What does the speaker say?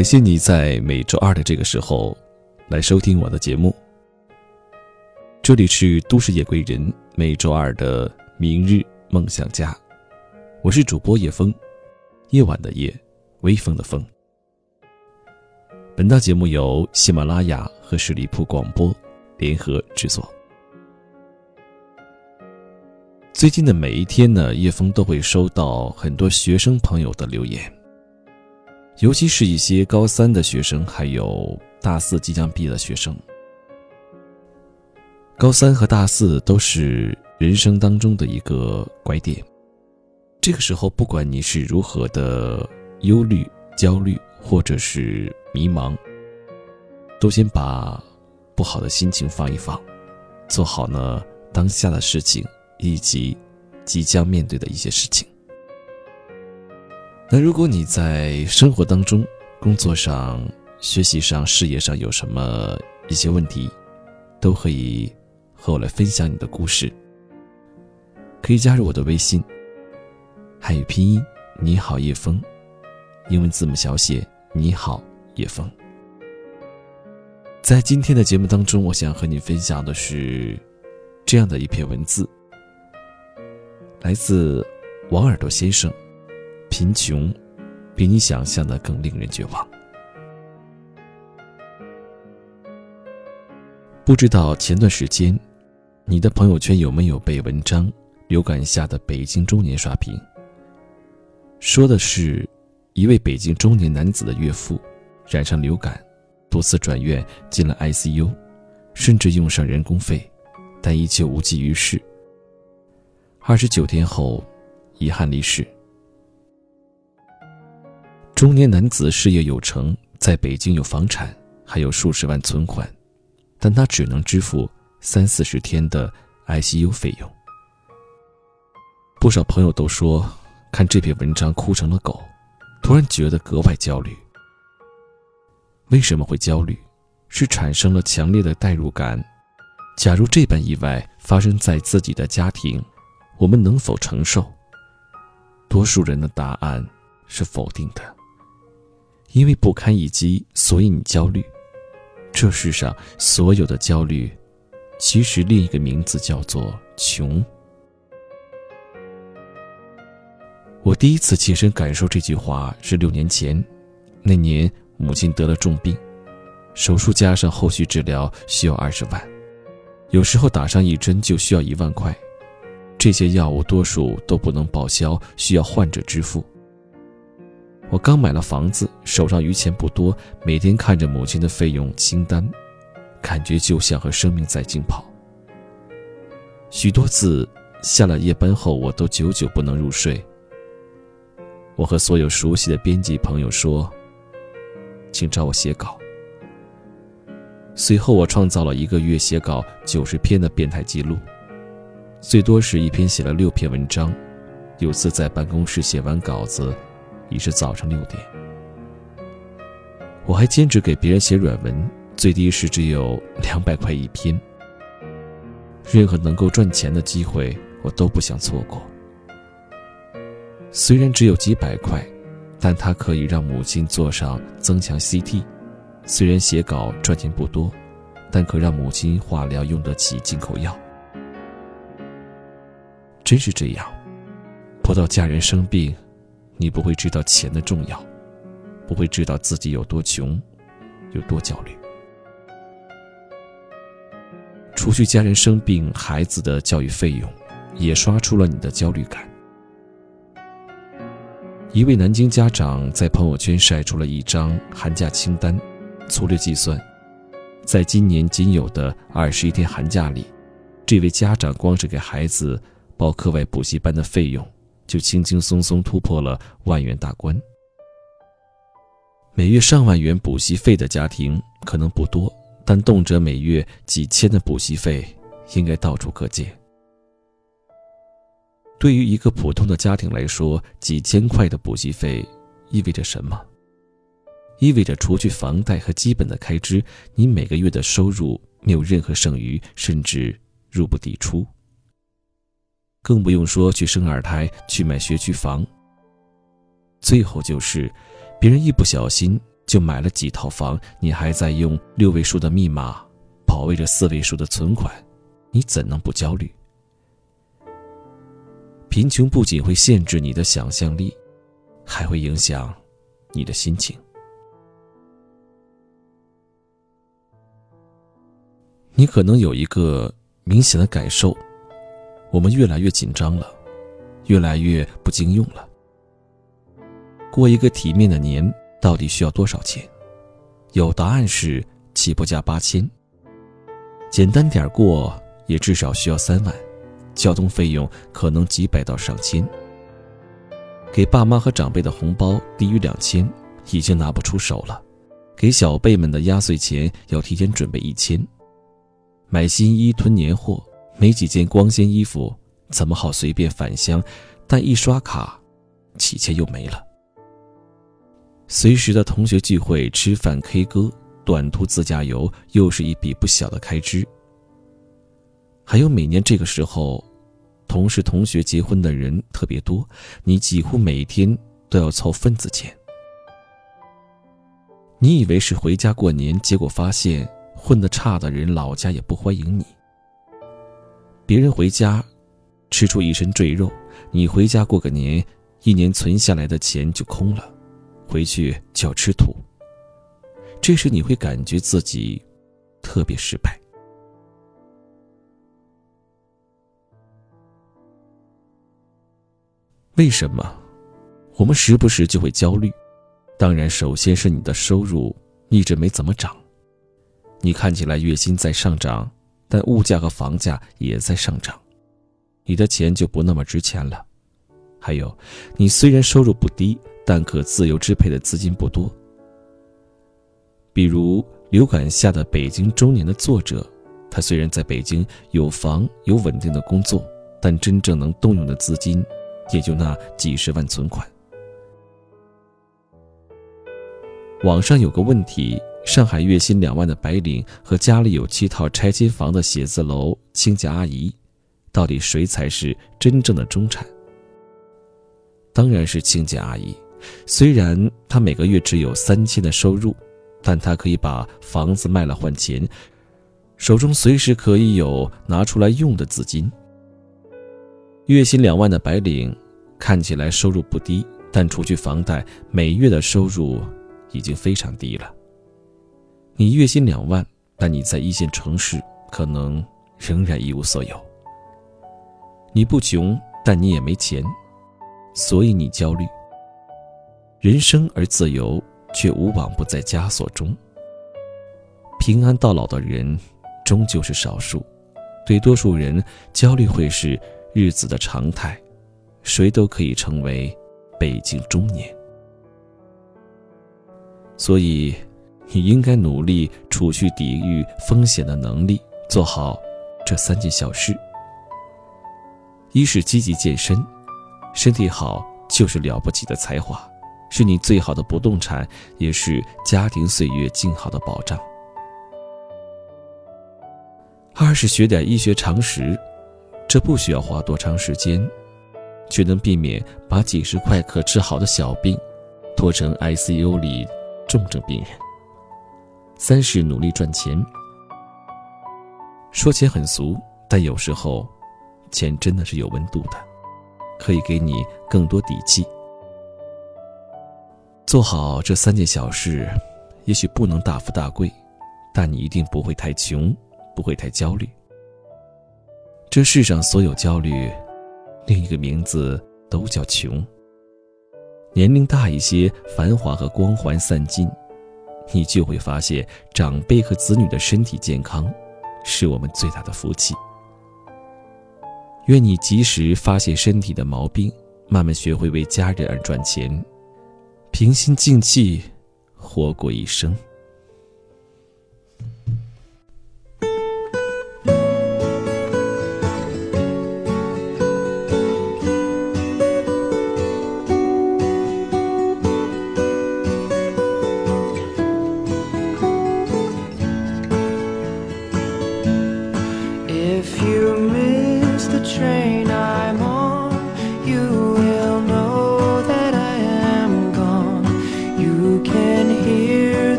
感谢你在每周二的这个时候来收听我的节目。这里是都市夜归人每周二的明日梦想家，我是主播叶枫，夜晚的夜，微风的风。本档节目由喜马拉雅和十里铺广播联合制作。最近的每一天呢，叶枫都会收到很多学生朋友的留言，尤其是一些高三的学生，还有大四即将毕业的学生。高三和大四都是人生当中的一个拐点，这个时候，不管你是如何的忧虑、焦虑，或者是迷茫，都先把不好的心情放一放，做好呢当下的事情以及即将面对的一些事情。那如果你在生活当中、工作上、学习上、事业上有什么一些问题，都可以。和我来分享你的故事，可以加入我的微信。汉语拼音你好叶枫，英文字母小写你好叶枫。在今天的节目当中，我想和你分享的是这样的一篇文字，来自王耳朵先生。贫穷比你想象的更令人绝望。不知道前段时间。你的朋友圈有没有被文章流感下的北京中年刷屏？说的是，一位北京中年男子的岳父染上流感，多次转院进了 ICU，甚至用上人工肺，但依旧无济于事。二十九天后，遗憾离世。中年男子事业有成，在北京有房产，还有数十万存款，但他只能支付。三四十天的 ICU 费用，不少朋友都说看这篇文章哭成了狗，突然觉得格外焦虑。为什么会焦虑？是产生了强烈的代入感。假如这般意外发生在自己的家庭，我们能否承受？多数人的答案是否定的，因为不堪一击，所以你焦虑。这世上所有的焦虑。其实另一个名字叫做穷。我第一次切身感受这句话是六年前，那年母亲得了重病，手术加上后续治疗需要二十万，有时候打上一针就需要一万块，这些药物多数都不能报销，需要患者支付。我刚买了房子，手上余钱不多，每天看着母亲的费用清单。感觉就像和生命在竞跑。许多次下了夜班后，我都久久不能入睡。我和所有熟悉的编辑朋友说：“请找我写稿。”随后，我创造了一个月写稿九十篇的变态记录，最多是一篇写了六篇文章。有次在办公室写完稿子，已是早上六点。我还兼职给别人写软文。最低是只有两百块一篇。任何能够赚钱的机会，我都不想错过。虽然只有几百块，但它可以让母亲做上增强 CT；虽然写稿赚钱不多，但可让母亲化疗用得起进口药。真是这样，不到家人生病，你不会知道钱的重要，不会知道自己有多穷，有多焦虑。除去家人生病、孩子的教育费用，也刷出了你的焦虑感。一位南京家长在朋友圈晒出了一张寒假清单，粗略计算，在今年仅有的二十一天寒假里，这位家长光是给孩子报课外补习班的费用，就轻轻松松突破了万元大关。每月上万元补习费的家庭可能不多。但动辄每月几千的补习费，应该到处可见。对于一个普通的家庭来说，几千块的补习费意味着什么？意味着除去房贷和基本的开支，你每个月的收入没有任何剩余，甚至入不抵出。更不用说去生二胎、去买学区房。最后就是，别人一不小心。就买了几套房，你还在用六位数的密码保卫着四位数的存款，你怎能不焦虑？贫穷不仅会限制你的想象力，还会影响你的心情。你可能有一个明显的感受：我们越来越紧张了，越来越不经用了。过一个体面的年到底需要多少钱？有答案是起步价八千。简单点过也至少需要三万，交通费用可能几百到上千。给爸妈和长辈的红包低于两千已经拿不出手了，给小辈们的压岁钱要提前准备一千。买新衣囤年货，没几件光鲜衣服怎么好随便返乡？但一刷卡，几千又没了。随时的同学聚会、吃饭、K 歌、短途自驾游，又是一笔不小的开支。还有每年这个时候，同事、同学结婚的人特别多，你几乎每天都要凑份子钱。你以为是回家过年，结果发现混得差的人老家也不欢迎你。别人回家吃出一身赘肉，你回家过个年，一年存下来的钱就空了。回去就要吃土。这时你会感觉自己特别失败。为什么？我们时不时就会焦虑。当然，首先是你的收入一直没怎么涨。你看起来月薪在上涨，但物价和房价也在上涨，你的钱就不那么值钱了。还有，你虽然收入不低。但可自由支配的资金不多。比如流感下的北京中年的作者，他虽然在北京有房有稳定的工作，但真正能动用的资金也就那几十万存款。网上有个问题：上海月薪两万的白领和家里有七套拆迁房的写字楼清洁阿姨，到底谁才是真正的中产？当然是清洁阿姨。虽然她每个月只有三千的收入，但她可以把房子卖了换钱，手中随时可以有拿出来用的资金。月薪两万的白领，看起来收入不低，但除去房贷，每月的收入已经非常低了。你月薪两万，但你在一线城市可能仍然一无所有。你不穷，但你也没钱，所以你焦虑。人生而自由，却无往不在枷锁中。平安到老的人，终究是少数。对多数人，焦虑会是日子的常态。谁都可以成为北京中年。所以，你应该努力储蓄抵御风险的能力，做好这三件小事：一是积极健身，身体好就是了不起的才华。是你最好的不动产，也是家庭岁月静好的保障。二是学点医学常识，这不需要花多长时间，却能避免把几十块可治好的小病，拖成 ICU 里重症病人。三是努力赚钱。说钱很俗，但有时候，钱真的是有温度的，可以给你更多底气。做好这三件小事，也许不能大富大贵，但你一定不会太穷，不会太焦虑。这世上所有焦虑，另一个名字都叫穷。年龄大一些，繁华和光环散尽，你就会发现，长辈和子女的身体健康，是我们最大的福气。愿你及时发现身体的毛病，慢慢学会为家人而赚钱。平心静气，活过一生。